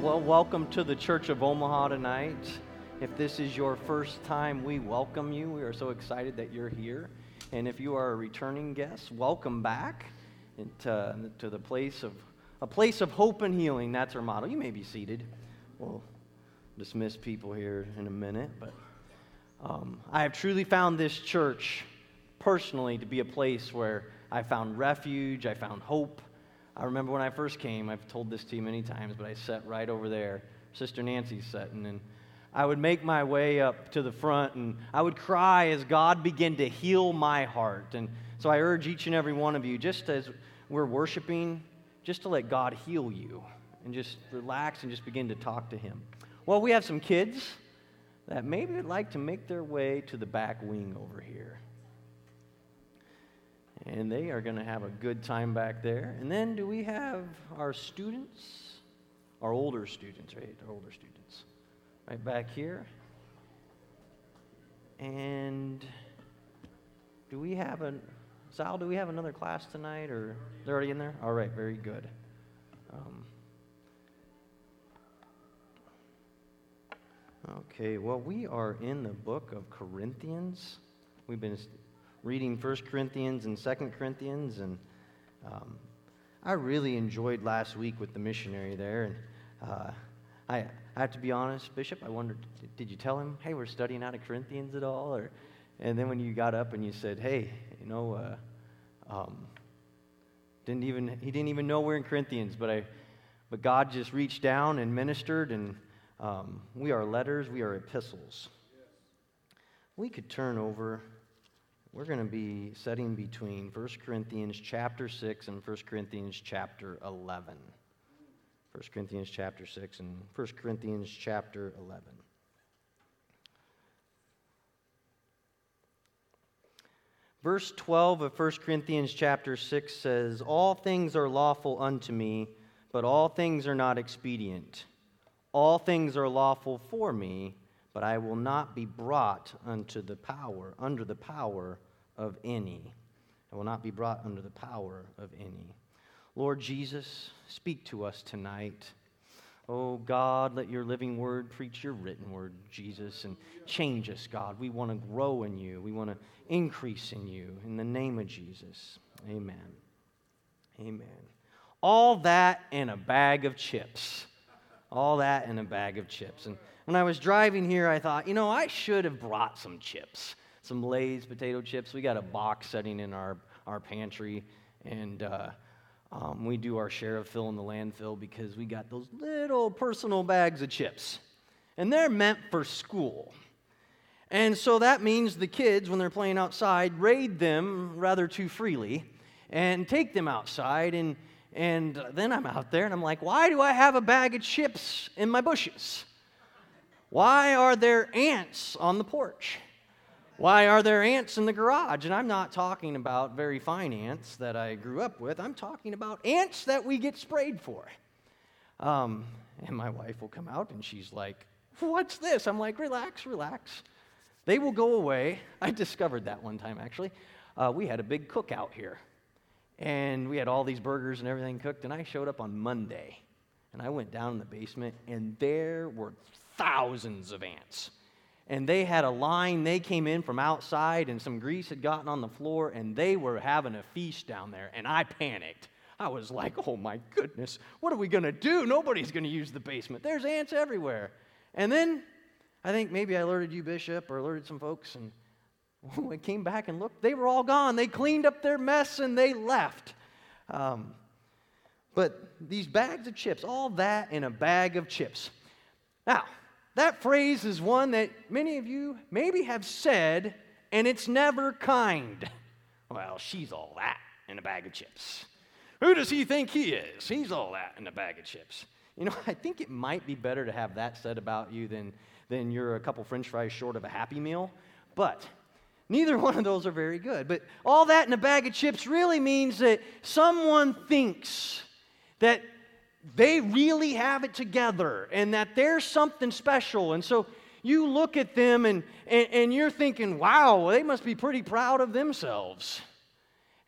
Well, welcome to the Church of Omaha tonight. If this is your first time, we welcome you. We are so excited that you're here. And if you are a returning guest, welcome back to, to the place of a place of hope and healing. That's our motto. You may be seated. We'll dismiss people here in a minute, but um, I have truly found this church personally to be a place where I found refuge, I found hope. I remember when I first came, I've told this to you many times, but I sat right over there. Sister Nancy's sitting, and I would make my way up to the front and I would cry as God began to heal my heart. And so I urge each and every one of you, just as we're worshiping, just to let God heal you and just relax and just begin to talk to Him. Well, we have some kids that maybe would like to make their way to the back wing over here. And they are going to have a good time back there. And then do we have our students? Our older students, right? Our older students. Right back here. And do we have a, Sal, do we have another class tonight or they're already in there? All right, very good. Um, okay, well, we are in the book of Corinthians. We've been reading First Corinthians and Second Corinthians, and um, I really enjoyed last week with the missionary there. And uh, I, I have to be honest, Bishop, I wondered, did you tell him, hey, we're studying out of Corinthians at all? Or, and then when you got up and you said, hey, you know, uh, um, didn't even, he didn't even know we're in Corinthians, but, I, but God just reached down and ministered, and um, we are letters, we are epistles. We could turn over we're going to be setting between 1 Corinthians chapter 6 and 1 Corinthians chapter 11. 1 Corinthians chapter 6 and 1 Corinthians chapter 11. Verse 12 of 1 Corinthians chapter 6 says, All things are lawful unto me, but all things are not expedient. All things are lawful for me, but I will not be brought unto the power, under the power of any. I will not be brought under the power of any. Lord Jesus, speak to us tonight. Oh God, let your living word preach your written word, Jesus, and change us, God. We want to grow in you. We want to increase in you. In the name of Jesus. Amen. Amen. All that in a bag of chips. All that in a bag of chips. And when I was driving here, I thought, you know, I should have brought some chips, some Lay's potato chips. We got a box setting in our, our pantry, and uh, um, we do our share of fill in the landfill because we got those little personal bags of chips. And they're meant for school. And so that means the kids, when they're playing outside, raid them rather too freely and take them outside and and then I'm out there and I'm like, why do I have a bag of chips in my bushes? Why are there ants on the porch? Why are there ants in the garage? And I'm not talking about very fine ants that I grew up with. I'm talking about ants that we get sprayed for. Um, and my wife will come out and she's like, What's this? I'm like, Relax, relax. They will go away. I discovered that one time actually. Uh, we had a big cookout here. And we had all these burgers and everything cooked. And I showed up on Monday. And I went down in the basement, and there were thousands of ants. And they had a line, they came in from outside, and some grease had gotten on the floor, and they were having a feast down there. And I panicked. I was like, oh my goodness, what are we going to do? Nobody's going to use the basement. There's ants everywhere. And then I think maybe I alerted you, Bishop, or alerted some folks, and when I came back and looked, they were all gone. They cleaned up their mess and they left. Um, but these bags of chips, all that in a bag of chips. Now, that phrase is one that many of you maybe have said, and it's never kind. Well, she's all that in a bag of chips. Who does he think he is? He's all that in a bag of chips. You know, I think it might be better to have that said about you than, than you're a couple french fries short of a happy meal. But neither one of those are very good. But all that in a bag of chips really means that someone thinks that they really have it together and that there's something special. And so you look at them and, and, and, you're thinking, wow, they must be pretty proud of themselves.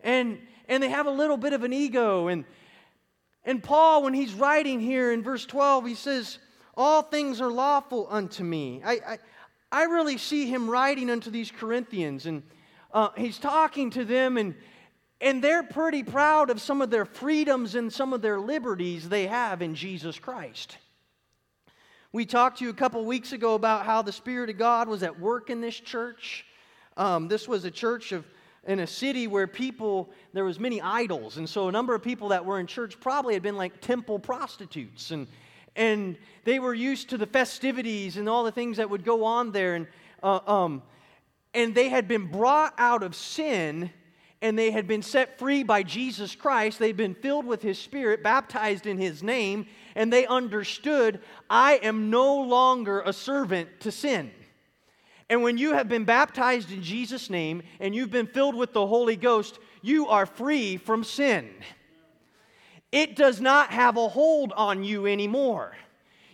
And, and they have a little bit of an ego. And And Paul, when he's writing here in verse 12, he says, All things are lawful unto me. I, I, I really see him writing unto these Corinthians, and uh, he's talking to them, and, and they're pretty proud of some of their freedoms and some of their liberties they have in Jesus Christ. We talked to you a couple weeks ago about how the Spirit of God was at work in this church. Um, this was a church of in a city where people there was many idols and so a number of people that were in church probably had been like temple prostitutes and and they were used to the festivities and all the things that would go on there and uh, um, and they had been brought out of sin and they had been set free by Jesus Christ. They'd been filled with His Spirit, baptized in His name, and they understood I am no longer a servant to sin. And when you have been baptized in Jesus' name and you've been filled with the Holy Ghost, you are free from sin. It does not have a hold on you anymore.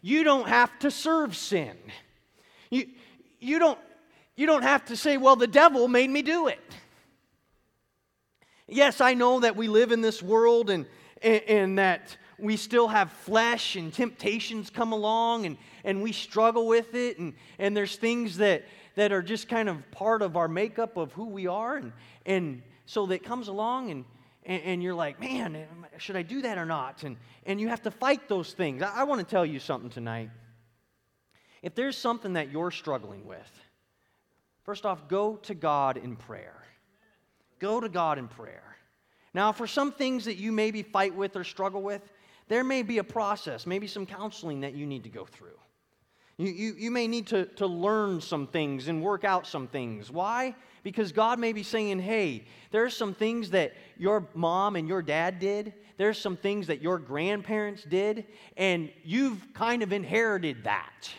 You don't have to serve sin. You, you, don't, you don't have to say, well, the devil made me do it. Yes, I know that we live in this world and, and, and that we still have flesh and temptations come along and, and we struggle with it and, and there's things that, that are just kind of part of our makeup of who we are. And, and so that comes along and, and, and you're like, man, should I do that or not? And, and you have to fight those things. I, I want to tell you something tonight. If there's something that you're struggling with, first off, go to God in prayer. Go to God in prayer. Now, for some things that you maybe fight with or struggle with, there may be a process, maybe some counseling that you need to go through. You, you, you may need to, to learn some things and work out some things. Why? Because God may be saying, hey, there's some things that your mom and your dad did. There's some things that your grandparents did, and you've kind of inherited that.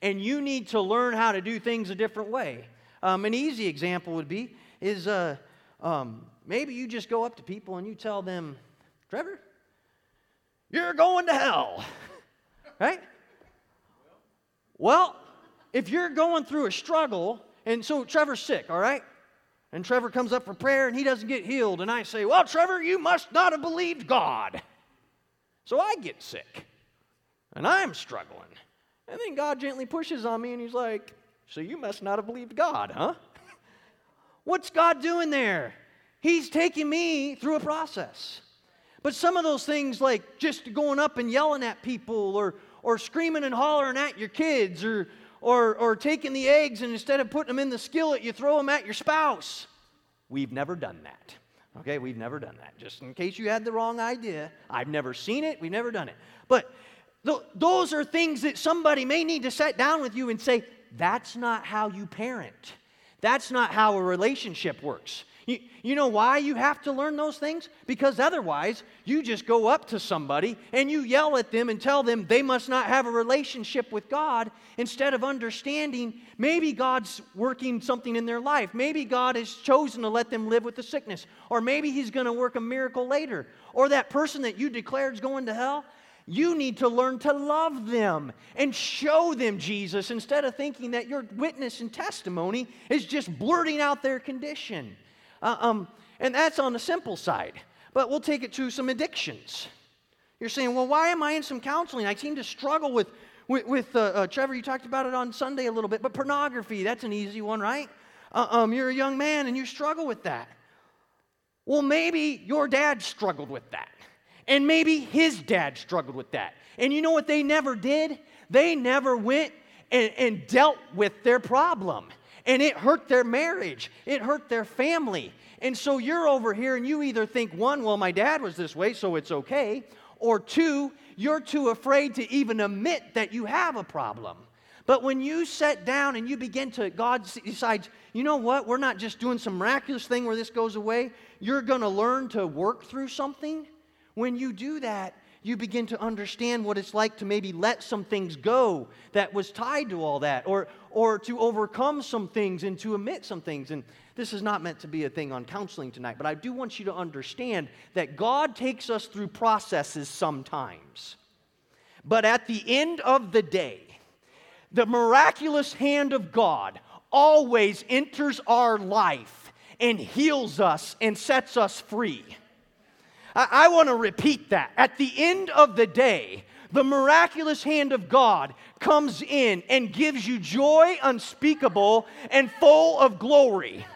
And you need to learn how to do things a different way. Um, an easy example would be is uh, um, maybe you just go up to people and you tell them, Trevor, you're going to hell, right? Well, if you're going through a struggle, and so Trevor's sick, all right? And Trevor comes up for prayer and he doesn't get healed. And I say, Well, Trevor, you must not have believed God. So I get sick and I'm struggling. And then God gently pushes on me and he's like, So you must not have believed God, huh? What's God doing there? He's taking me through a process. But some of those things, like just going up and yelling at people or, or screaming and hollering at your kids or, or, or taking the eggs and instead of putting them in the skillet, you throw them at your spouse. We've never done that. Okay, we've never done that. Just in case you had the wrong idea, I've never seen it, we've never done it. But th- those are things that somebody may need to sit down with you and say, that's not how you parent. That's not how a relationship works. You, you know why you have to learn those things? Because otherwise, you just go up to somebody and you yell at them and tell them they must not have a relationship with God instead of understanding maybe God's working something in their life. Maybe God has chosen to let them live with the sickness. Or maybe He's going to work a miracle later. Or that person that you declared is going to hell, you need to learn to love them and show them Jesus instead of thinking that your witness and testimony is just blurting out their condition. Uh, um, and that's on the simple side. But we'll take it to some addictions. You're saying, well, why am I in some counseling? I seem to struggle with, with, with uh, uh, Trevor, you talked about it on Sunday a little bit, but pornography, that's an easy one, right? Uh, um, you're a young man and you struggle with that. Well, maybe your dad struggled with that. And maybe his dad struggled with that. And you know what they never did? They never went and, and dealt with their problem and it hurt their marriage, it hurt their family. And so you're over here and you either think, one, well, my dad was this way, so it's okay, or two, you're too afraid to even admit that you have a problem. But when you sit down and you begin to, God decides, you know what, we're not just doing some miraculous thing where this goes away, you're going to learn to work through something. When you do that, you begin to understand what it's like to maybe let some things go that was tied to all that, or, or to overcome some things and to omit some things. And this is not meant to be a thing on counseling tonight, but I do want you to understand that God takes us through processes sometimes. But at the end of the day, the miraculous hand of God always enters our life and heals us and sets us free. I, I want to repeat that. At the end of the day, the miraculous hand of God comes in and gives you joy unspeakable and full of glory.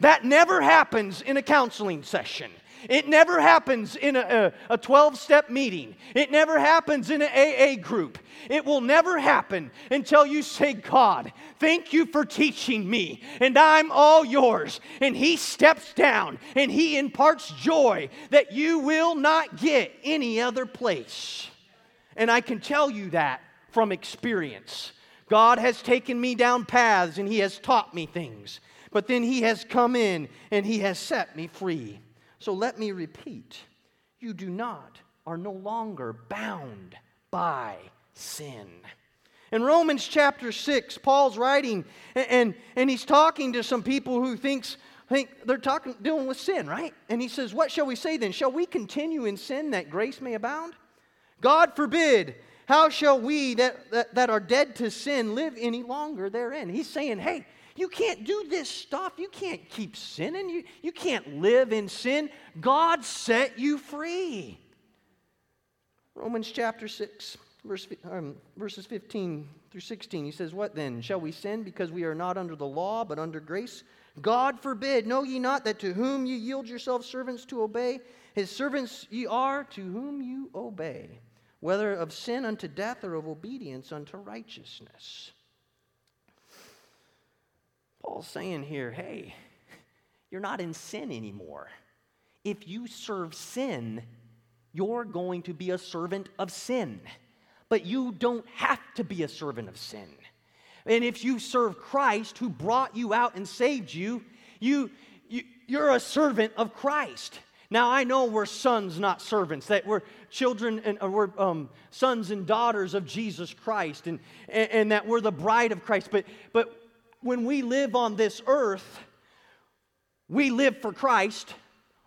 That never happens in a counseling session. It never happens in a, 12 step meeting. It never happens in an AA group. It will never happen until you say, God, thank you for teaching me, and I'm all yours. And He steps down and He imparts joy that you will not get any other place. And I can tell you that from experience. God has taken me down paths and He has taught me things. But then He has come in and He has set me free. So let me repeat you do not, are no longer bound by sin. In Romans chapter 6, Paul's writing, and, and, and he's talking to some people who thinks, think they're talking, dealing with sin, right? And he says, What shall we say then? Shall we continue in sin that grace may abound? God forbid. How shall we that, that, that are dead to sin live any longer therein? He's saying, Hey, you can't do this stuff. You can't keep sinning. You, you can't live in sin. God set you free. Romans chapter 6, verse, um, verses 15 through 16. He says, What then? Shall we sin because we are not under the law, but under grace? God forbid. Know ye not that to whom ye yield yourselves servants to obey, his servants ye are to whom you obey, whether of sin unto death or of obedience unto righteousness. Paul's saying here, hey, you're not in sin anymore. If you serve sin, you're going to be a servant of sin. But you don't have to be a servant of sin. And if you serve Christ who brought you out and saved you, you, you you're a servant of Christ. Now I know we're sons, not servants. That we're children and uh, we're um, sons and daughters of Jesus Christ, and, and, and that we're the bride of Christ. But but when we live on this earth, we live for Christ,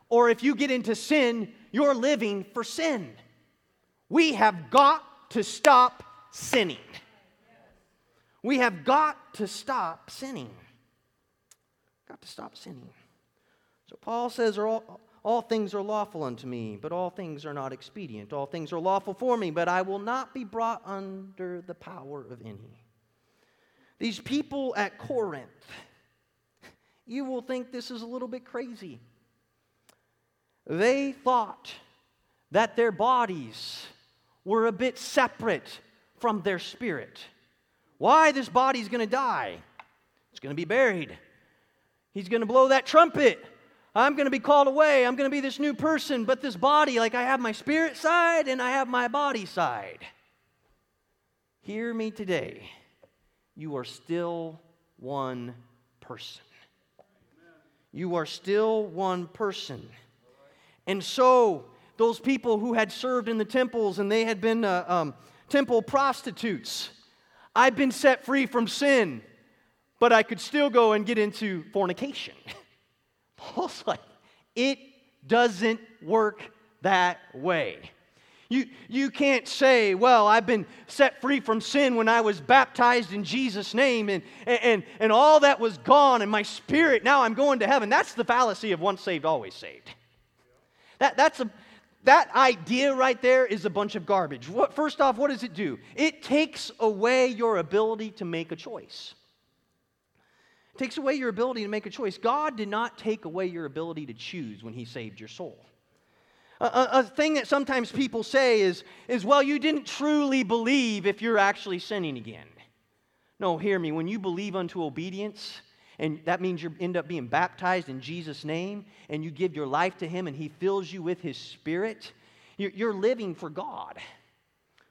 or if you get into sin, you're living for sin. We have got to stop sinning. We have got to stop sinning. Got to stop sinning. So Paul says, all, all things are lawful unto me, but all things are not expedient. All things are lawful for me, but I will not be brought under the power of any. These people at Corinth, you will think this is a little bit crazy. They thought that their bodies were a bit separate from their spirit. Why? This body's going to die. It's going to be buried. He's going to blow that trumpet. I'm going to be called away. I'm going to be this new person. But this body, like I have my spirit side and I have my body side. Hear me today you are still one person. You are still one person. And so, those people who had served in the temples and they had been uh, um, temple prostitutes, I've been set free from sin, but I could still go and get into fornication. Paul's like, it doesn't work that way. You, you can't say, well, I've been set free from sin when I was baptized in Jesus' name and, and, and all that was gone and my spirit, now I'm going to heaven. That's the fallacy of once saved, always saved. That, that's a, that idea right there is a bunch of garbage. What, first off, what does it do? It takes away your ability to make a choice. It takes away your ability to make a choice. God did not take away your ability to choose when He saved your soul. A, a, thing that sometimes people say is, is, well, you didn't truly believe if you're actually sinning again. No, hear me. When you believe unto obedience, and that means you end up being baptized in Jesus' name, and you give your life to Him, and He fills you with His Spirit, you're, you're living for God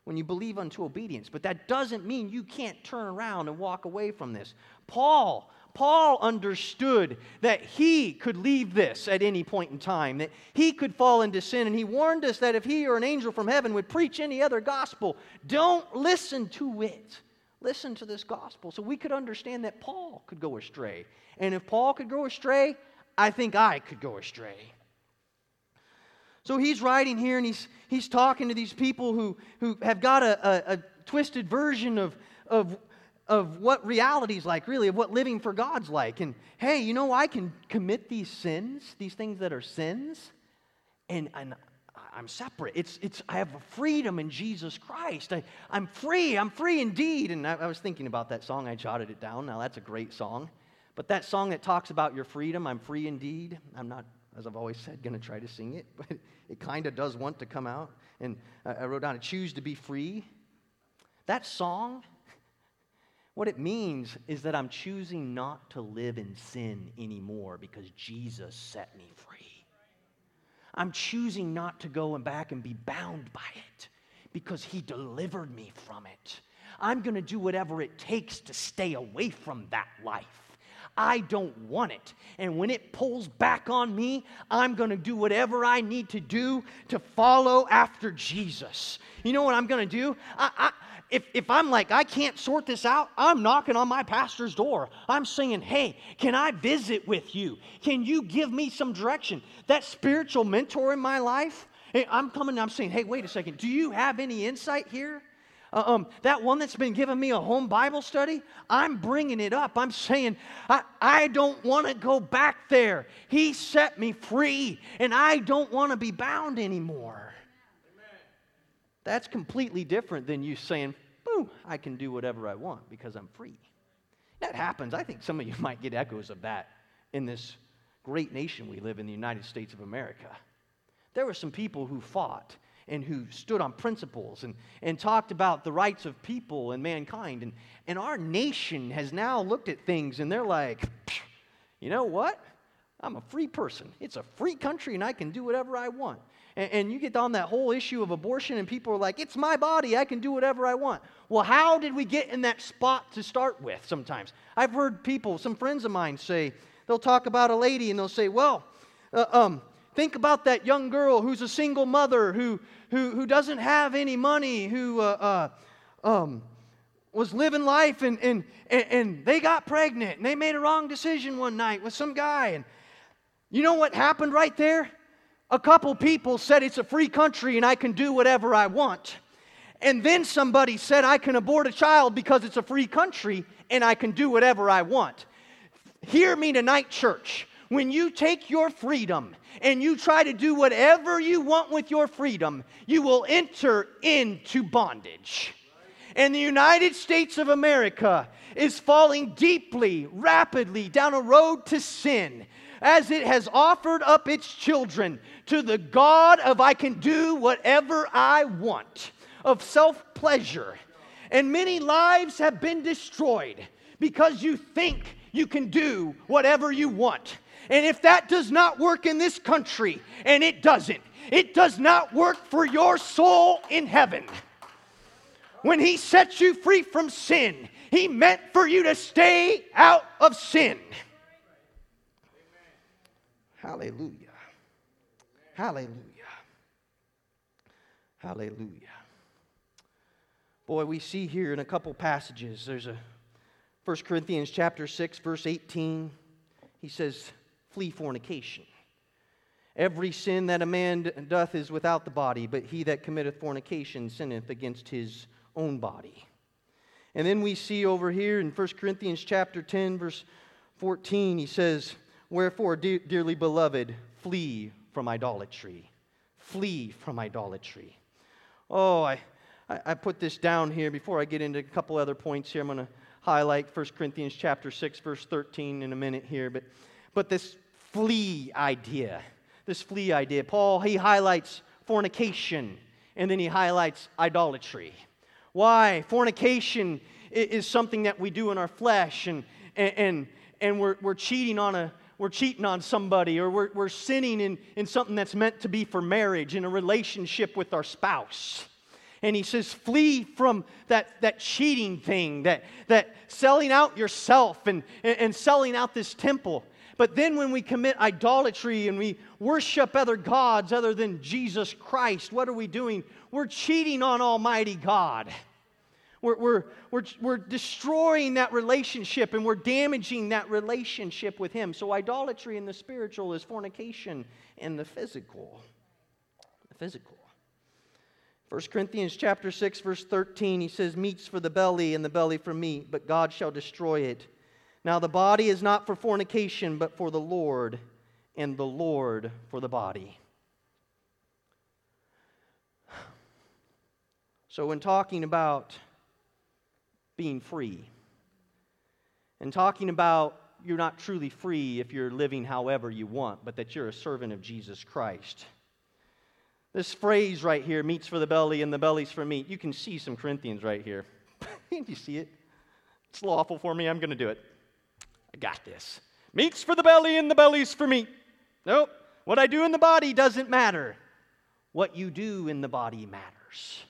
when you believe unto obedience. But that doesn't mean you can't turn around and walk away from this. Paul Paul understood that he could leave this at any point in time, that he could fall into sin, and he warned us that if he or an angel from heaven would preach any other gospel, don't listen to it. Listen to this gospel. So we could understand that Paul could go astray. And if Paul could go astray, I think I could go astray. So he's writing here and he's, he's talking to these people who, who have got a, a, a twisted version of, of of what reality's like, really, of what living for God's like. And hey, you know, I can commit these sins, these things that are sins, and, and I'm separate. It's, it's, I have freedom in Jesus Christ. I, I'm free. I'm free indeed. And I, I was thinking about that song. I jotted it down. Now, that's a great song. But that song that talks about your freedom, I'm free indeed, I'm not, as I've always said, going to try to sing it, but it kind of does want to come out. And I wrote down, choose to be free. That song, what it means is that I'm choosing not to live in sin anymore because Jesus set me free. I'm choosing not to go and back and be bound by it because He delivered me from it. I'm going to do whatever it takes to stay away from that life. I don't want it. And when it pulls back on me, I'm going to do whatever I need to do to follow after Jesus. You know what I'm going to do? I, I, if, if I'm like, I can't sort this out, I'm knocking on my pastor's door. I'm saying, hey, can I visit with you? Can you give me some direction? That spiritual mentor in my life, I'm coming, I'm saying, hey, wait a second, do you have any insight here? Uh, um, that one that's been giving me a home Bible study, I'm bringing it up. I'm saying, I, I don't want to go back there. He set me free, and I don't want to be bound anymore. That's completely different than you saying, boom, I can do whatever I want because I'm free. That happens. I think some of you might get echoes of that in this great nation we live in, the United States of America. There were some people who fought and who stood on principles and, and talked about the rights of people and mankind. And, and our nation has now looked at things and they're like, you know what? I'm a free person. It's a free country and I can do whatever I want and, and you get on that whole issue of abortion, and people are like, it's my body, I can do whatever I want. Well, how did we get in that spot to start with sometimes? I've heard people, some friends of mine say, they'll talk about a lady and they'll say, well, uh, um, think about that young girl who's a single mother who, who, who doesn't have any money, who uh, uh, um, was living life and, and, and they got pregnant and they made a wrong decision one night with some guy. And you know what happened right there? A couple people said it's a free country and I can do whatever I want. And then somebody said I can abort a child because it's a free country and I can do whatever I want. Hear me tonight, church. When you take your freedom and you try to do whatever you want with your freedom, you will enter into bondage. And the United States of America is falling deeply, rapidly down a road to sin as it has offered up its children to the God of I can do whatever I want, of self pleasure. And many lives have been destroyed because you think you can do whatever you want. And if that does not work in this country, and it doesn't, it does not work for your soul in heaven. When He sets you free from sin, He meant for you to stay out of sin. Hallelujah. Hallelujah. Hallelujah. Boy, we see here in a couple passages, there's a 1 Corinthians chapter 6, verse 18. He says, Flee fornication. Every sin that a man doth is without the body, but he that committeth fornication sinneth against his own body. And then we see over here in 1 Corinthians chapter 10, verse 14, he says, Wherefore, de- dearly beloved, flee from idolatry. Flee from idolatry. Oh, I, I, put this down here before I get into a couple other points here. I'm going to highlight 1 Corinthians chapter 6, verse 13 in a minute here. But, but this flee idea, this flee idea, Paul, he highlights fornication and then he highlights idolatry. Why? Fornication is something that we do in our flesh and, and, and we're, we're cheating on a, we're cheating on somebody or we're, we're sinning in, in something that's meant to be for marriage, in a relationship with our spouse. And he says, flee from that, that cheating thing, that, that selling out yourself and, and, and selling out this temple. But then when we commit idolatry and we worship other gods other than Jesus Christ, what are we doing? We're cheating on Almighty God. We're, we're, we're, we're destroying that relationship and we're damaging that relationship with Him. So, idolatry in the spiritual is fornication in the physical. The physical. 1 Corinthians chapter 6 verse 13 he says meats for the belly and the belly for meat but God shall destroy it. Now the body is not for fornication but for the Lord and the Lord for the body. So, when talking about being free, and talking about you're not truly free if you're living however you want, but that you're a servant of Jesus Christ. This phrase right here, meats for the belly and the belly's for meat, you can see some Corinthians right here. you see it? It's lawful for me, I'm going to do it. I got this. Meat's for the belly and the belly's for meat. Nope. What I do in the body doesn't matter. What you do in the body matters.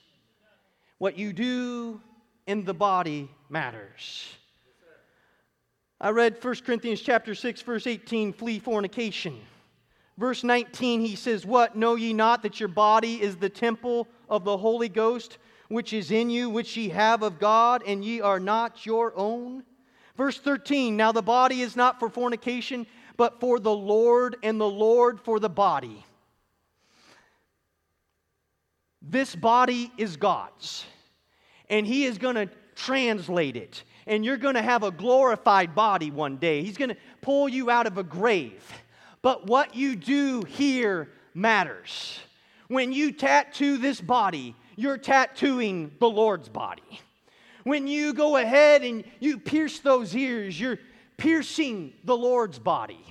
What you do in the body matters. I read 1 Corinthians chapter 6 verse 18, flee fornication. Verse 19 he says, "What know ye not that your body is the temple of the Holy Ghost, which is in you, which ye have of God, and ye are not your own?" Verse 13, "Now the body is not for fornication, but for the Lord, and the Lord for the body." This body is God's, and he is going to translate it and you're going to have a glorified body one day. He's going to pull you out of a grave. But what you do here matters. When you tattoo this body, you're tattooing the Lord's body. When you go ahead and you pierce those ears, you're piercing the Lord's body.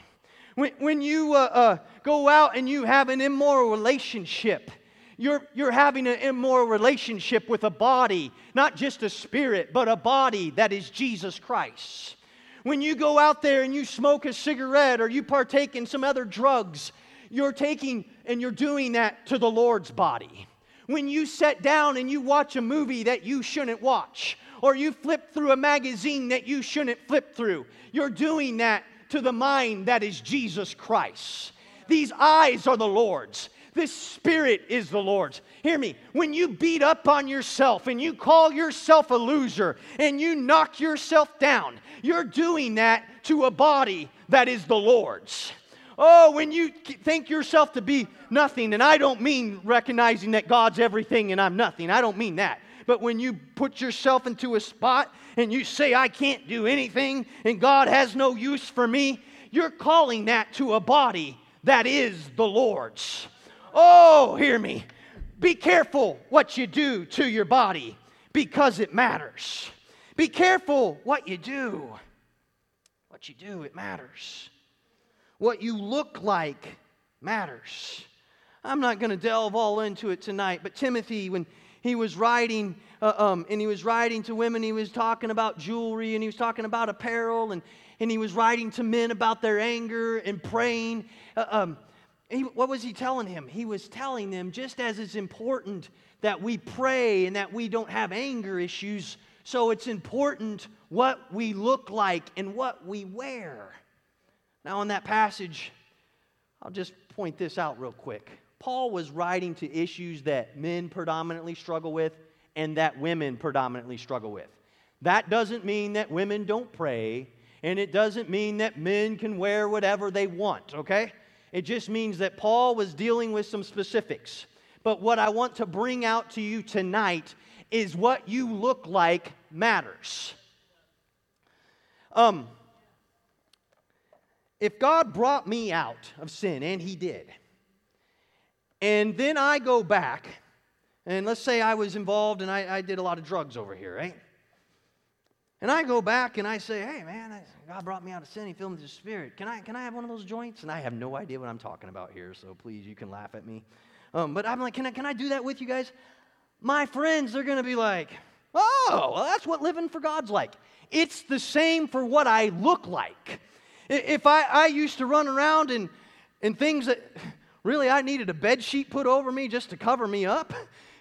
When, when you uh, uh, go out and you have an immoral relationship, you're, you're having an immoral relationship with a body, not just a spirit, but a body that is Jesus Christ. When you go out there and you smoke a cigarette or you partake in some other drugs, you're taking and you're doing that to the Lord's body. When you sit down and you watch a movie that you shouldn't watch, or you flip through a magazine that you shouldn't flip through, you're doing that to the mind that is Jesus Christ. These eyes are the Lord's. This spirit is the Lord's. Hear me. When you beat up on yourself and you call yourself a loser and you knock yourself down, you're doing that to a body that is the Lord's. Oh, when you think yourself to be nothing, and I don't mean recognizing that God's everything and I'm nothing, I don't mean that. But when you put yourself into a spot and you say, I can't do anything and God has no use for me, you're calling that to a body that is the Lord's. Oh, hear me. Be careful what you do to your body because it matters. Be careful what you do. What you do, it matters. What you look like matters. I'm not going to delve all into it tonight, but Timothy, when he was writing, uh, um, and he was writing to women, he was talking about jewelry and he was talking about apparel, and, and he was writing to men about their anger and praying. Uh, um, he, what was he telling him? He was telling them just as it's important that we pray and that we don't have anger issues, so it's important what we look like and what we wear. Now, in that passage, I'll just point this out real quick. Paul was writing to issues that men predominantly struggle with and that women predominantly struggle with. That doesn't mean that women don't pray, and it doesn't mean that men can wear whatever they want, okay? It just means that Paul was dealing with some specifics. But what I want to bring out to you tonight is what you look like matters. Um, if God brought me out of sin, and He did, and then I go back, and let's say I was involved and I, I did a lot of drugs over here, right? And I go back and I say, hey, man, God brought me out of sin. He filled me with His Spirit. Can I, can I have one of those joints? And I have no idea what I'm talking about here, so please, you can laugh at me. Um, but I'm like, can I, can I do that with you guys? My friends, they're going to be like, oh, well, that's what living for God's like. It's the same for what I look like. If I, I used to run around and, and things that really I needed a bed sheet put over me just to cover me up,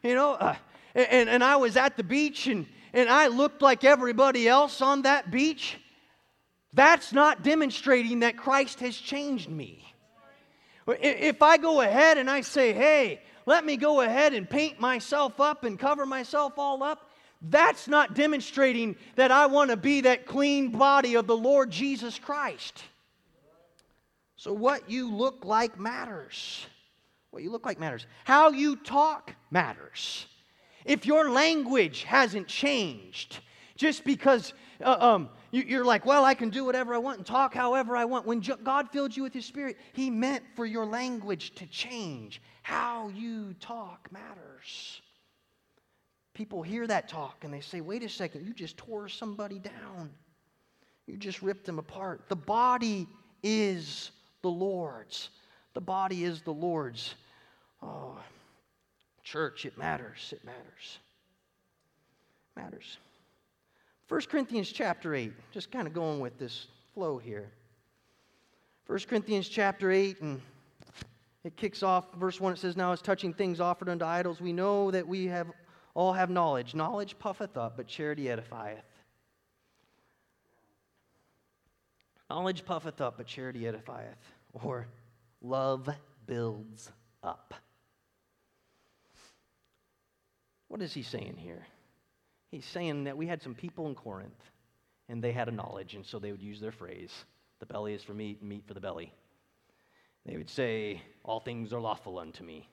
you know, uh, and, and I was at the beach and and I looked like everybody else on that beach, that's not demonstrating that Christ has changed me. If I go ahead and I say, hey, let me go ahead and paint myself up and cover myself all up, that's not demonstrating that I want to be that clean body of the Lord Jesus Christ. So, what you look like matters. What you look like matters. How you talk matters if your language hasn't changed, just because uh, um, you, are like, well, I can do whatever I want and talk however I want. When God filled you with His Spirit, He meant for your language to change. How you talk matters. people hear that talk and they say, wait a second, you just tore somebody down. You just ripped them apart. The body is the Lord's. The body is the Lord's. Oh, church, it matters. It matters. It matters. 1 Corinthians chapter 8, just kind of going with this flow here. 1 Corinthians chapter 8, and it kicks off, verse 1, it says, Now as touching things offered unto idols, we know that we have all have knowledge. Knowledge puffeth up, but charity edifieth. Knowledge puffeth up, but charity edifieth. Or love builds up. What is he saying here? He's saying that we had some people in Corinth, and they had a knowledge, and so they would use their phrase the belly is for meat, meat for the belly. They would say, All things are lawful unto me.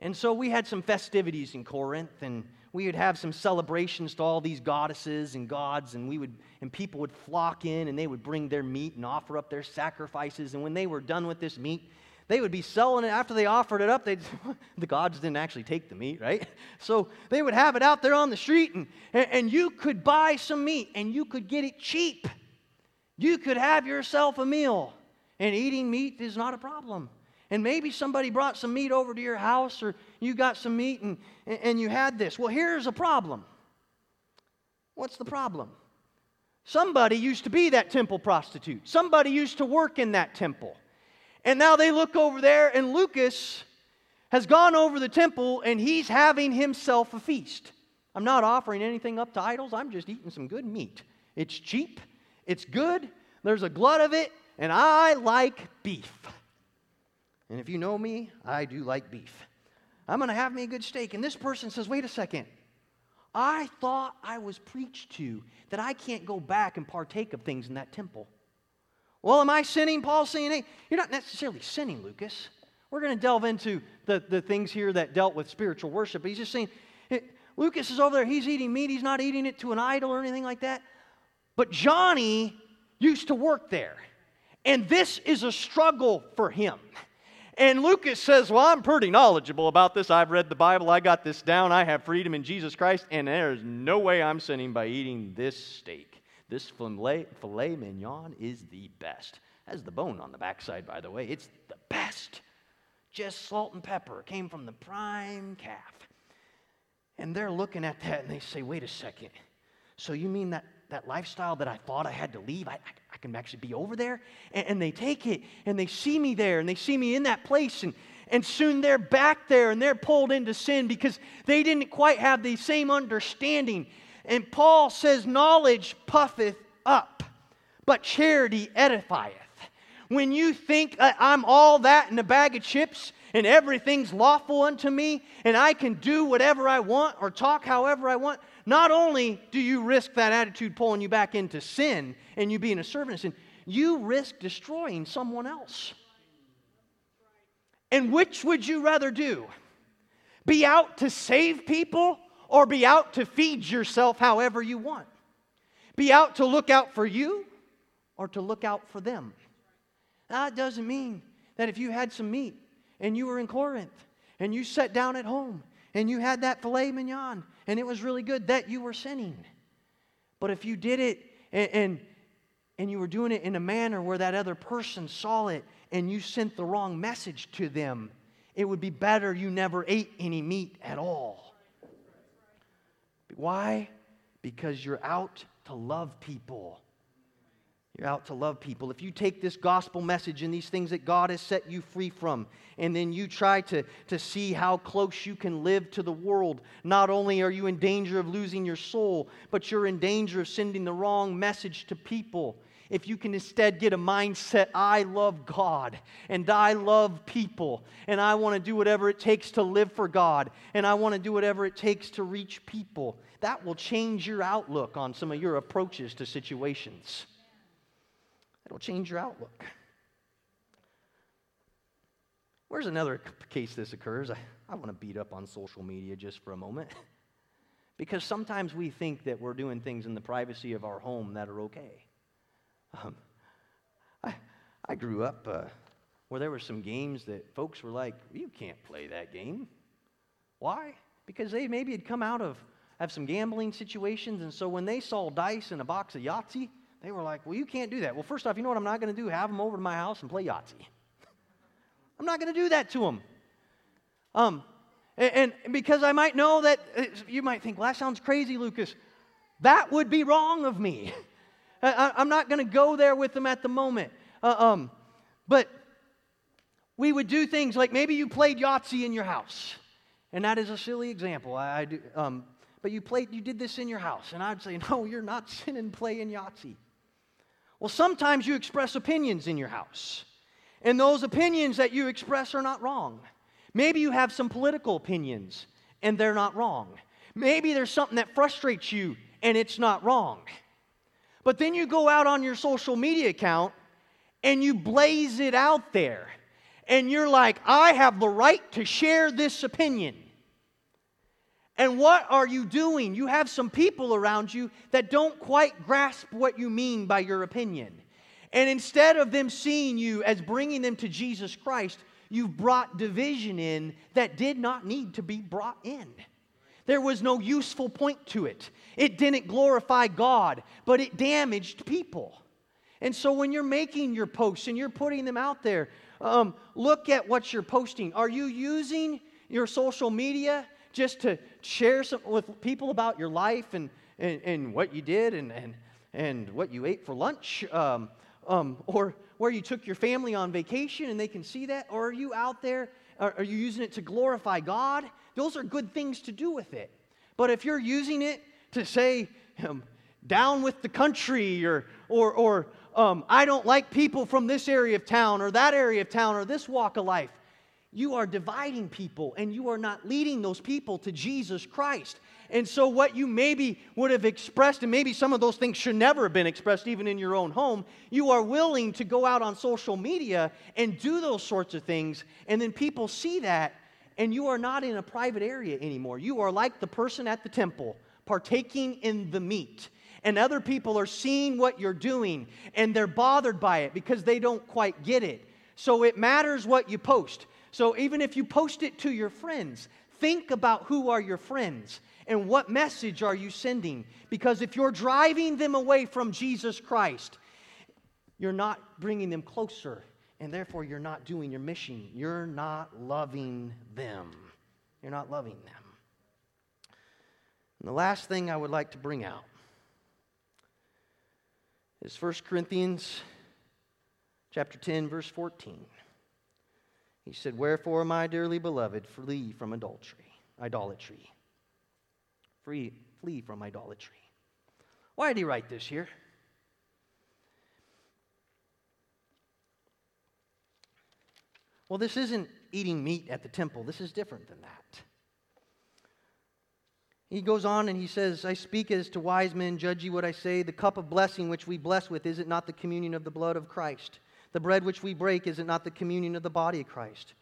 And so we had some festivities in Corinth, and we would have some celebrations to all these goddesses and gods, and we would and people would flock in and they would bring their meat and offer up their sacrifices. And when they were done with this meat, they would be selling it after they offered it up. They'd, the gods didn't actually take the meat, right? So they would have it out there on the street, and, and you could buy some meat and you could get it cheap. You could have yourself a meal, and eating meat is not a problem and maybe somebody brought some meat over to your house or you got some meat and, and you had this. Well, here's a problem. What's the problem? Somebody used to be that temple prostitute, somebody used to work in that temple. And now they look over there, and Lucas has gone over the temple and he's having himself a feast. I'm not offering anything up to idols, I'm just eating some good meat. It's cheap, it's good, there's a glut of it, and I like beef. And if you know me, I do like beef. I'm going to have me a good steak. And this person says, wait a second. I thought I was preached to that I can't go back and partake of things in that temple. Well, am I sinning? Paul's saying, hey, you're not necessarily sinning, Lucas. We're going to delve into the, the things here that dealt with spiritual worship. But he's just saying, Lucas is over there. He's eating meat. He's not eating it to an idol or anything like that. But Johnny used to work there. And this is a struggle for him. And Lucas says, Well, I'm pretty knowledgeable about this. I've read the Bible. I got this down. I have freedom in Jesus Christ. And there's no way I'm sinning by eating this steak. This filet, mignon is the best. Has the bone on the backside, by the way. It's the best. Just salt and pepper. Came from the prime calf. And they're looking at that and they say, Wait a second. So you mean that that lifestyle that I thought I had to leave, I, I, can actually be over there. And, and, they take it and they see me there and they see me in that place. And, and soon they're back there and they're pulled into sin because they didn't quite have the same understanding. And Paul says, Knowledge puffeth up, but charity edifieth. When you think I'm all that in a bag of chips, and everything's lawful unto me, and I can do whatever I want or talk however I want, not only do you risk that attitude pulling you back into sin and you being a servant of sin, you risk destroying someone else. And which would you rather do? Be out to save people or be out to feed yourself however you want? Be out to look out for you or to look out for them? That doesn't mean that if you had some meat and you were in Corinth and you sat down at home and you had that filet mignon and it was really good, that you were sinning. But if you did it and, and, and you were doing it in a manner where that other person saw it and you sent the wrong message to them, it would be better you never ate any meat at all. Why? Because you're out to love people. You're out to love people. If you take this gospel message and these things that God has set you free from, and then you try to, to see how close you can live to the world, not only are you in danger of losing your soul, but you're in danger of sending the wrong message to people. If you can instead get a mindset, I love God and I love people, and I want to do whatever it takes to live for God, and I want to do whatever it takes to reach people, that will change your outlook on some of your approaches to situations. It'll change your outlook. Where's another case this occurs? I, I want to beat up on social media just for a moment. because sometimes we think that we're doing things in the privacy of our home that are okay. Um, I, I grew up uh, where there were some games that folks were like, you can't play that game. Why? because they maybe had come out of have some gambling situations, and so when they saw dice and a box of Yahtzee, they were like, "Well, you can't do that." Well, first off, you know what I'm not going to do? Have them over to my house and play Yahtzee. I'm not going to do that to them. Um, and, and, because I might know that uh, you might think, "Well, that sounds crazy, Lucas." That would be wrong of me. I, am not going to go there with them at the moment. Uh, um, but we would do things like maybe you played Yahtzee in your house. And that is a silly example. I, I do, um, but you played, you did this in your house. And I'd say, no, you're not sinning playing Yahtzee. Well, sometimes you express opinions in your house. And those opinions that you express are not wrong. Maybe you have some political opinions and they're not wrong. Maybe there's something that frustrates you and it's not wrong. But then you go out on your social media account and you blaze it out there. And you're like, I have the right to share this opinion. And what are you doing? You have some people around you that don't quite grasp what you mean by your opinion. And instead of them seeing you as bringing them to Jesus Christ, you've brought division in that did not need to be brought in. There was no useful point to it. It didn't glorify God, but it damaged people. And so when you're making your posts and you're putting them out there, um, look at what you're posting. Are you using your social media just to share some, with people about your life and, and, and what you did and, and, and what you ate for lunch? Um, um, or where you took your family on vacation and they can see that? Or are you out there? Are, are you using it to glorify God? Those are good things to do with it. But if you're using it to say, um, down with the country, or, or, or um, I don't like people from this area of town, or that area of town, or this walk of life, you are dividing people and you are not leading those people to Jesus Christ. And so, what you maybe would have expressed, and maybe some of those things should never have been expressed even in your own home, you are willing to go out on social media and do those sorts of things, and then people see that and you are not in a private area anymore. You are like the person at the temple, partaking in the meat. And other people are seeing what you're doing, and they're bothered by it because they don't quite get it. So it matters what you post. So even if you post it to your friends, think about who are your friends and what message are you sending. Because if you're driving them away from Jesus Christ, you're not bringing them closer and therefore you're not doing your mission. You're not loving them. You're not loving them. And the last thing I would like to bring out is 1 Corinthians chapter 10 verse 14. He said, "Wherefore, my dearly beloved, flee from adultery, idolatry. Free, flee from idolatry." Why did he write this here? Well, this isn't eating meat at the temple. This is different than that. He goes on and he says, I speak as to wise men, judge ye what I say. The cup of blessing which we bless with, is it not the communion of the blood of Christ? The bread which we break, is it not the communion of the body of Christ?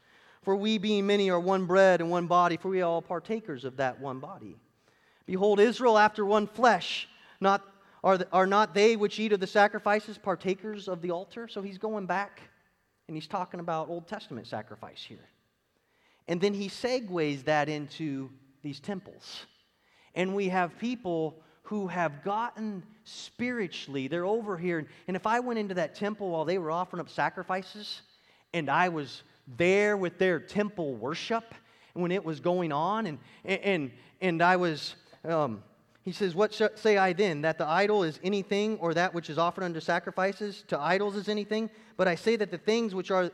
For we, being many, are one bread and one body, for we are all partakers of that one body. Behold, Israel after one flesh, not, are, the, are not they which eat of the sacrifices partakers of the altar? So he's going back and he's talking about Old Testament sacrifice here. And then he segues that into these temples. And we have people who have gotten spiritually, they're over here. And if I went into that temple while they were offering up sacrifices, and I was there with their temple worship when it was going on, and, and, and I was, um, he says, What say I then? That the idol is anything, or that which is offered under sacrifices to idols is anything? But I say that the things which are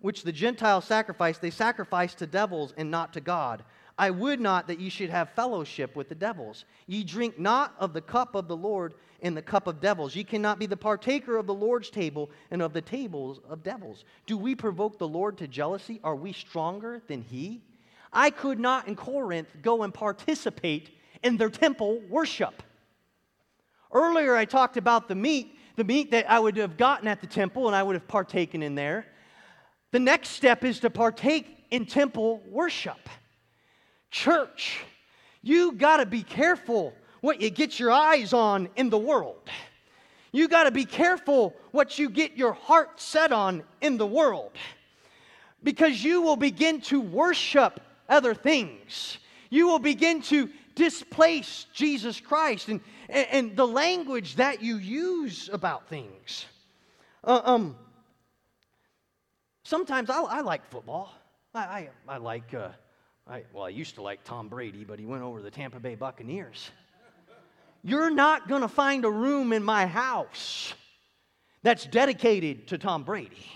which the Gentiles sacrifice, they sacrifice to devils and not to God. I would not that ye should have fellowship with the devils. Ye drink not of the cup of the Lord and the cup of devils. Ye cannot be the partaker of the Lord's table and of the tables of devils. Do we provoke the Lord to jealousy? Are we stronger than he? I could not in Corinth go and participate in their temple worship. Earlier, I talked about the meat the meat that I would have gotten at the temple and I would have partaken in there. The next step is to partake in temple worship. Church, you got to be careful what you get your eyes on in the world. You got to be careful what you get your heart set on in the world because you will begin to worship other things you will begin to displace Jesus Christ and, and, and the language that you use about things. Uh, um, sometimes I, I, like football. I, I, I like, uh, I, well, I used to like Tom Brady, but he went over to the Tampa Bay Buccaneers. You're not going to find a room in my house that's dedicated to Tom Brady.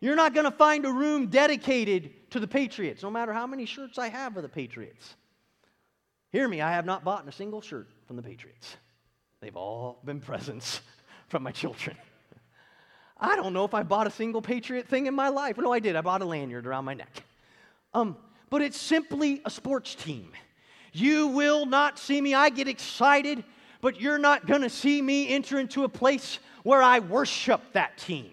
You're not going to find a room dedicated to the Patriots, no matter how many shirts I have of the Patriots. Hear me, I have not bought a single shirt from the Patriots. They've all been presents from my children. I don't know if I bought a single Patriot thing in my life. No, I did. I bought a lanyard around my neck. Um, but it's simply a sports team. You will not see me. I get excited, but you're not going to see me enter into a place where I worship that team.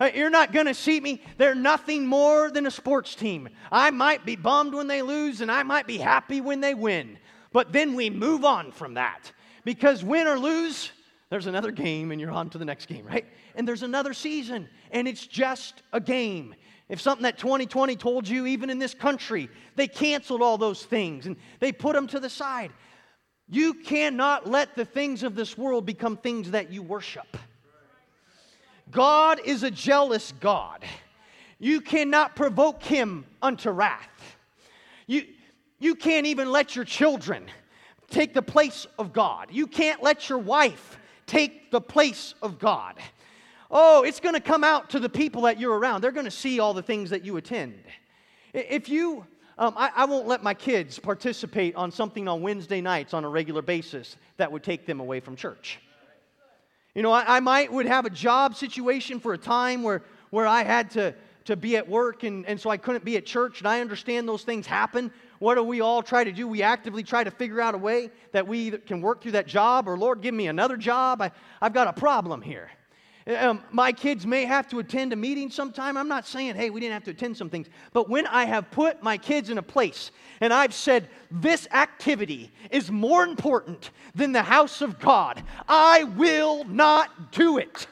Uh, you're not going to see me. They're nothing more than a sports team. I might be bummed when they lose and I might be happy when they win. But then we move on from that. Because win or lose, there's another game and you're on to the next game, right? And there's another season and it's just a game. If something that 2020 told you, even in this country, they canceled all those things and they put them to the side. You cannot let the things of this world become things that you worship. God is a jealous God. You cannot provoke him unto wrath. You, you can't even let your children take the place of God. You can't let your wife take the place of God. Oh, it's going to come out to the people that you're around. They're going to see all the things that you attend. If you, um, I, I won't let my kids participate on something on Wednesday nights on a regular basis that would take them away from church. You know, I, I, might would have a job situation for a time where, where I had to, to be at work and, and so I couldn't be at church, and I understand those things happen. What do we all try to do? We actively try to figure out a way that we can work through that job, or Lord, give me another job. I, I've got a problem here. Um, my kids may have to attend a meeting sometime. I'm not saying, hey, we didn't have to attend some things. But when I have put my kids in a place and I've said, this activity is more important than the house of God, I will not do it.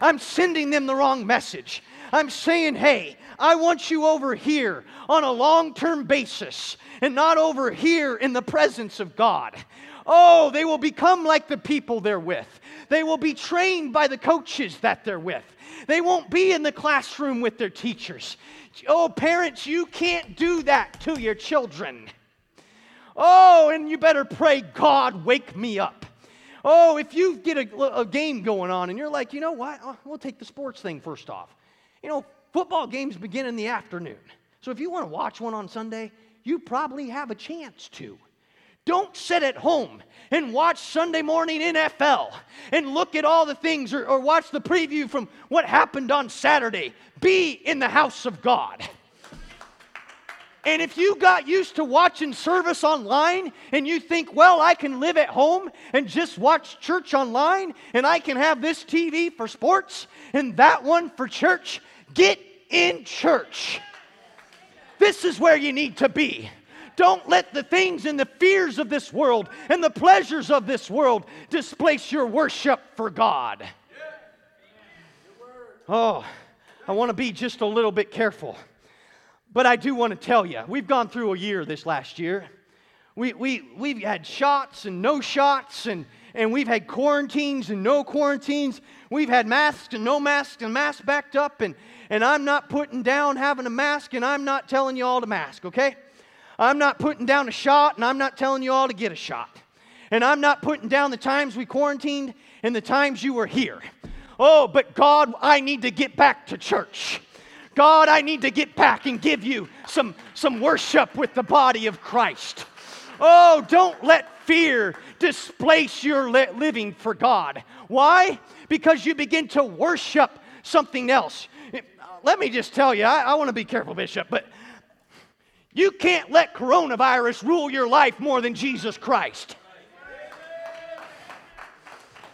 I'm sending them the wrong message. I'm saying, hey, I want you over here on a long term basis and not over here in the presence of God. Oh, they will become like the people they're with. They will be trained by the coaches that they're with. They won't be in the classroom with their teachers. Oh, parents, you can't do that to your children. Oh, and you better pray, God, wake me up. Oh, if you get a, a game going on and you're like, you know what? We'll take the sports thing first off. You know, football games begin in the afternoon. So if you want to watch one on Sunday, you probably have a chance to. Don't sit at home and watch Sunday morning NFL and look at all the things or, or, watch the preview from what happened on Saturday. Be in the house of God. And if you got used to watching service online and you think, well, I can live at home and just watch church online and I can have this TV for sports and that one for church, get in church. This is where you need to be. Don't let the things and the fears of this world and the pleasures of this world displace your worship for God. Oh, I want to be just a little bit careful. But I do want to tell you, we've gone through a year this last year. We, we, we've had shots and no shots, and, and we've had quarantines and no quarantines. We've had masks and no masks, and masks backed up. And, and I'm not putting down having a mask, and I'm not telling you all to mask, okay? I'm not putting down a shot, and I'm not telling you all to get a shot. And I'm not putting down the times we quarantined and the times you were here. Oh, but God, I need to get back to church. God, I need to get back and give you some, some worship with the body of Christ. Oh, don't let fear displace your living for God. Why? Because you begin to worship something else. Let me just tell you, I, I want to be careful, Bishop, but you can't let coronavirus rule your life more than Jesus Christ.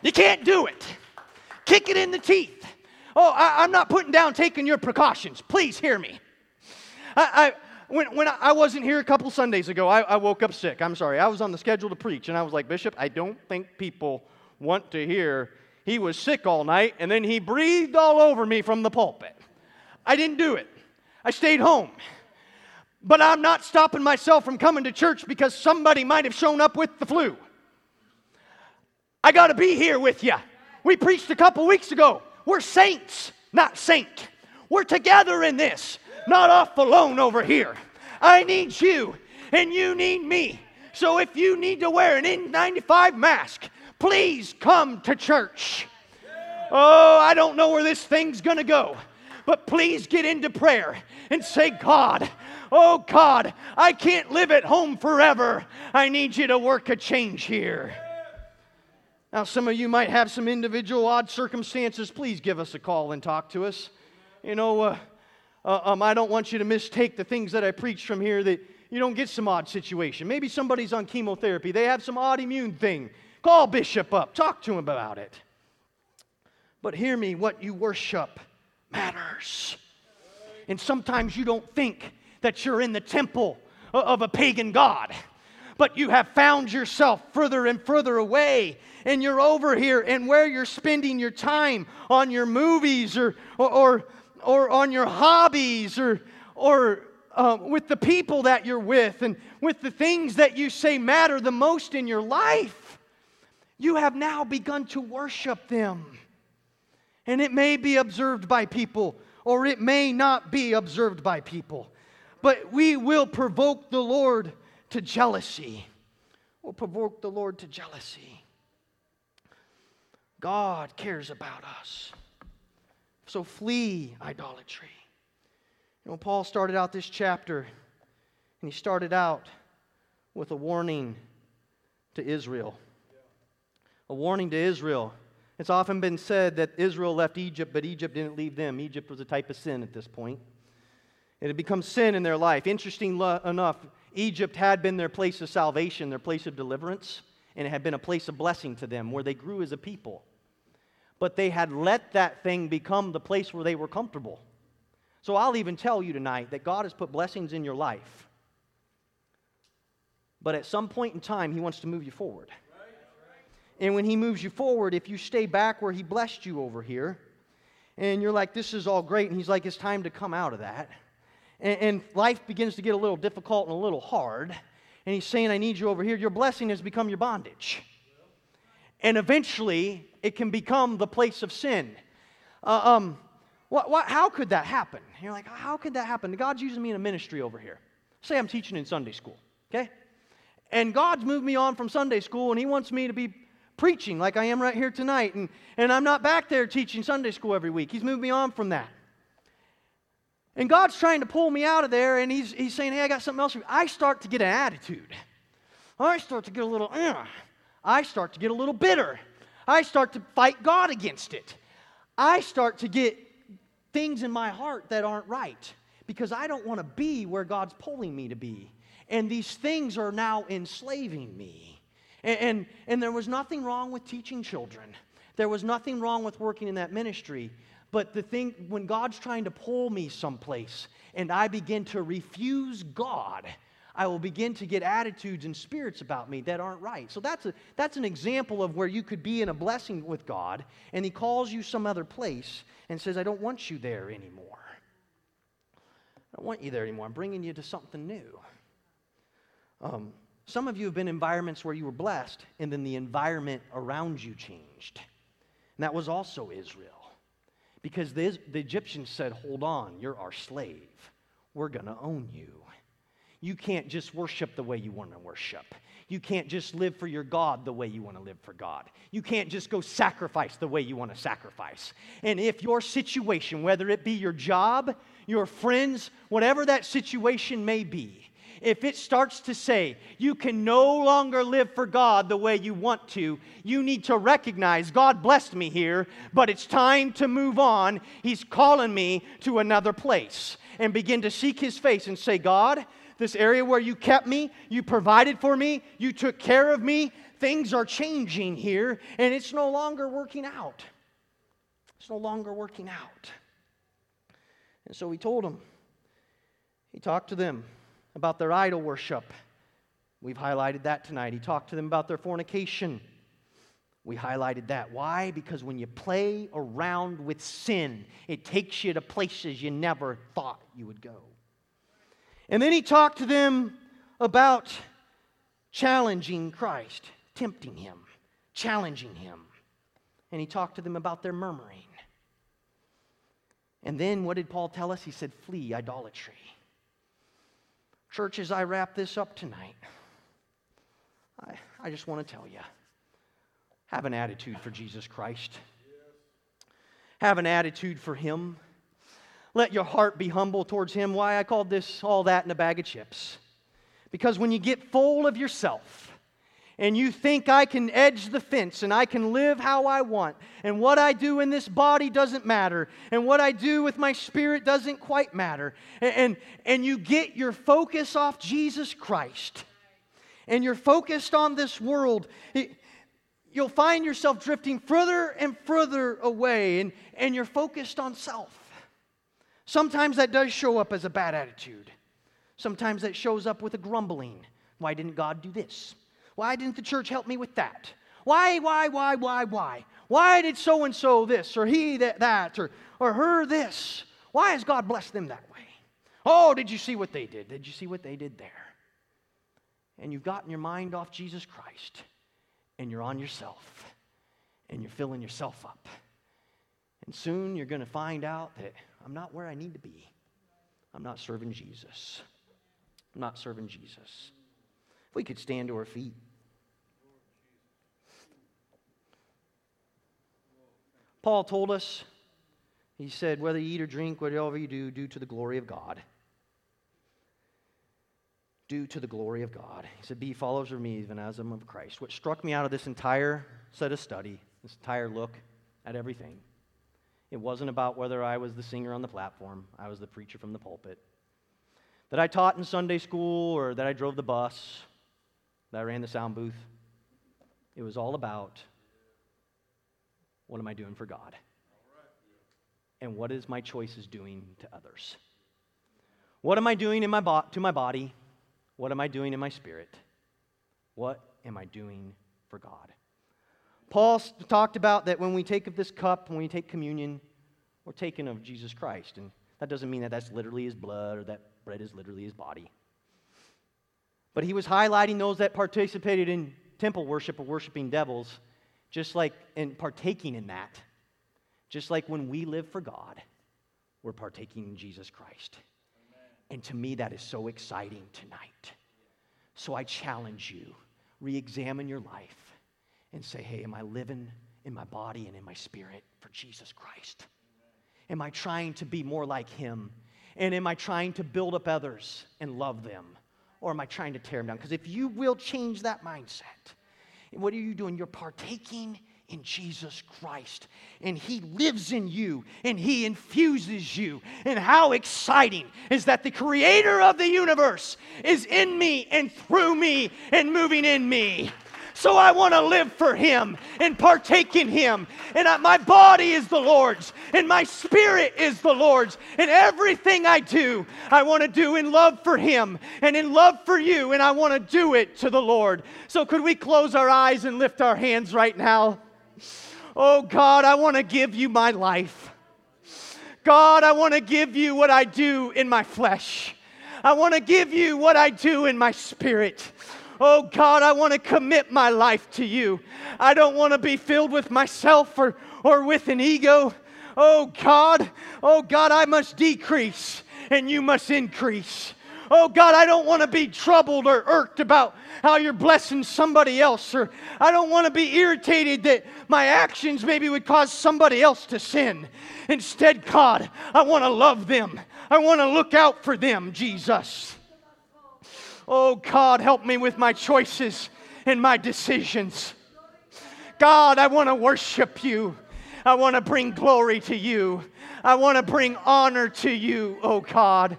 You can't do it. Kick it in the teeth. Oh, I, am not putting down taking your precautions. Please hear me. I, I when, when I wasn't here a couple Sundays ago, I, I woke up sick. I'm sorry. I was on the schedule to preach, and I was like, Bishop, I don't think people want to hear he was sick all night, and then he breathed all over me from the pulpit. I didn't do it. I stayed home. But I'm not stopping myself from coming to church because somebody might have shown up with the flu. I got to be here with you. We preached a couple weeks ago. We're saints, not saint. We're together in this, not off alone over here. I need you, and you need me. So if you need to wear an N95 mask, please come to church. Oh, I don't know where this thing's to go, but please get into prayer and say, God, oh God, I can't live at home forever. I need you to work a change here. Now, some of you might have some individual odd circumstances. Please give us a call and talk to us. You know, uh, uh, um, I don't want you to mistake the things that I preach from here that you don't get some odd situation. Maybe somebody's on chemotherapy, they have some odd immune thing. Call Bishop up, talk to him about it. But hear me, what you worship matters. And sometimes you don't think that you're in the temple of a pagan god but you have found yourself further and further away. And you're over here, and where you're spending your time on your movies or, or, or, or on your hobbies or, or uh, with the people that you're with and with the things that you say matter the most in your life, you have now begun to worship them. And it may be observed by people, or it may not be observed by people. But we will provoke the Lord to jealousy will provoke the Lord to jealousy. God cares about us. So flee idolatry. You know, Paul started out this chapter, and he started out with a warning to Israel. A warning to Israel. It's often been said that Israel left Egypt, but Egypt didn't leave them. Egypt was a type of sin at this point. It had become sin in their life. Interesting enough, Egypt had been their place of salvation, their place of deliverance, and it had been a place of blessing to them where they grew as a people. But they had let that thing become the place where they were comfortable. So I'll even tell you tonight that God has put blessings in your life. But at some point in time, He wants to move you forward. And when He moves you forward, if you stay back where He blessed you over here, and you're like, this is all great, and He's like, it's time to come out of that and, and life begins to get a little difficult and a little hard, and he's saying, I need you over here, your blessing has become your bondage. And eventually, it can become the place of sin. Uh, um, what, what, how could that happen? You're like, how could that happen? God's using me in a ministry over here. Say I'm teaching in Sunday school, okay? And God's moved me on from Sunday school, and He wants me to be preaching like I am right here tonight. And, and I'm not back there teaching Sunday school every week. He's moved me on from that. And God's trying to pull me out of there, and He's, he's saying, Hey, I got something else for you. I start to get an attitude. I start to get a little, uh, I start to get a little bitter. I start to fight God against it. I start to get things in my heart that aren't right because I don't want to be where God's pulling me to be. And these things are now enslaving me. And, and, and there was nothing wrong with teaching children, there was nothing wrong with working in that ministry. But the thing, when God's trying to pull me someplace and I begin to refuse God, I will begin to get attitudes and spirits about me that aren't right. So that's, a, that's an example of where you could be in a blessing with God and He calls you some other place and says, I don't want you there anymore. I don't want you there anymore. I'm bringing you to something new. Um, some of you have been in environments where you were blessed and then the environment around you changed. And that was also Israel. Because the, the Egyptians said, Hold on, you're our slave. We're going to own you. You can't just worship the way you want to worship. You can't just live for your God the way you want to live for God. You can't just go sacrifice the way you want to sacrifice. And if your situation, whether it be your job, your friends, whatever that situation may be, if it starts to say you can no longer live for God the way you want to, you need to recognize God blessed me here, but it's time to move on. He's calling me to another place and begin to seek His face and say, God, this area where you kept me, you provided for me, you took care of me, things are changing here, and it's no longer working out. It's no longer working out. And so he told them, he talked to them about their idol worship. We've highlighted that tonight. He talked to them about their fornication. We highlighted that. Why? Because when you play around with sin, it takes you to places you never thought you would go. And then he talked to them about challenging Christ, tempting him, challenging him. And he talked to them about their murmuring. And then what did Paul tell us? He said, Flee idolatry. Church, as I wrap this up tonight, I, I just want to tell you have an attitude for Jesus Christ, have an attitude for Him. Let your heart be humble towards Him. Why I called this all that in a bag of chips. Because when you get full of yourself, and you think I can edge the fence and I can live how I want, and what I do in this body doesn't matter, and what I do with my spirit doesn't quite matter, and, and, and you get your focus off Jesus Christ, and you're focused on this world, it, you'll find yourself drifting further and further away, and, and you're focused on self. Sometimes that does show up as a bad attitude. Sometimes that shows up with a grumbling. Why didn't God do this? Why didn't the church help me with that? Why, why, why, why, why? Why did so and so this, or he that, that, or, or her this? Why has God blessed them that way? Oh, did you see what they did? Did you see what they did there? And you've gotten your mind off Jesus Christ, and you're on yourself, and you're filling yourself up. And soon you're going to find out that I'm not where I need to be. I'm not serving Jesus. I'm not serving Jesus. If we could stand to our feet. Paul told us, he said, whether you eat or drink, whatever you do, do to the glory of God. Do to the glory of God. He said, Be followers of me, even as I'm of Christ. What struck me out of this entire set of study, this entire look at everything, it wasn't about whether I was the singer on the platform, I was the preacher from the pulpit. That I taught in Sunday school or that I drove the bus, that I ran the sound booth. It was all about what am I doing for God? And what is my choices doing to others? What am I doing in my bo- to my body? What am I doing in my spirit? What am I doing for God? Paul talked about that when we take of this cup, when we take communion, we're taking of Jesus Christ. And that doesn't mean that that's literally his blood or that bread is literally his body. But he was highlighting those that participated in temple worship or worshiping devils just like in partaking in that, just like when we live for God, we're partaking in Jesus Christ. Amen. And to me, that is so exciting tonight. So I challenge you re examine your life and say, hey, am I living in my body and in my spirit for Jesus Christ? Amen. Am I trying to be more like Him? And am I trying to build up others and love them? Or am I trying to tear them down? Because if you will change that mindset, what are you doing? You're partaking in Jesus Christ. And He lives in you and He infuses you. And how exciting is that the Creator of the universe is in me and through me and moving in me. So I want to live for Him and partake in Him. And I, my body is the Lord's, and my spirit is the Lord's. And everything I do, I want to do in love for Him and in love for you, and I want to do it to the Lord. So could we close our eyes and lift our hands right now? Oh God, I want to give you my life. God, I want to give you what I do in my flesh. I want to give you what I do in my spirit. Oh God, I want to commit my life to you. I don't want to be filled with myself or, or with an ego. Oh God, oh God, I must decrease and you must increase. Oh God, I don't want to be troubled or irked about how you're blessing somebody else, or I don't want to be irritated that my actions maybe would cause somebody else to sin. Instead, God, I want to love them. I want to look out for them, Jesus. Oh, God, help me with my choices and my decisions. God, I want to worship you. I want to bring glory to you. I want to bring honor to you, oh God.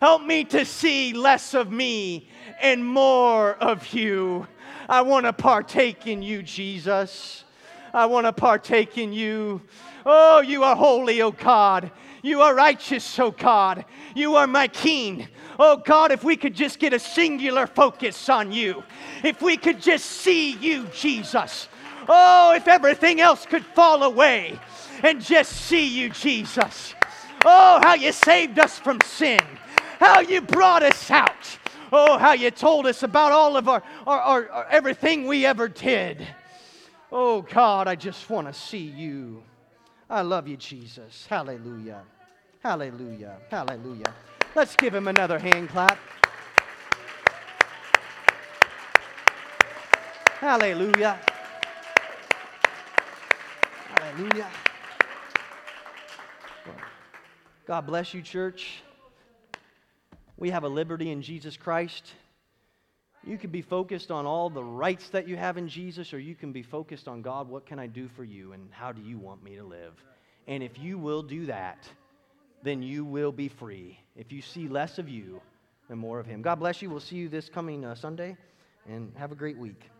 Help me to see less of me and more of you. I want to partake in you, Jesus. I want to partake in you. Oh, you are holy, oh God. You are righteous, oh God. You are my King. Oh God, if we could just get a singular focus on you, if we could just see you, Jesus. Oh, if everything else could fall away and just see you, Jesus. Oh, how you saved us from sin. how you brought us out. Oh, how you told us about all of our, our, our, our everything we ever did. Oh, God, I just want to see you. I love you, Jesus. Hallelujah. Hallelujah. Hallelujah. Let's give him another hand clap. Hallelujah. Hallelujah. God bless you, church. We have a liberty in Jesus Christ. You can be focused on all the rights that you have in Jesus, or you can be focused on God, what can I do for you, and how do you want me to live? And if you will do that, then you will be free. If you see less of you and more of Him. God bless you. We'll see you this coming uh, Sunday, and have a great week.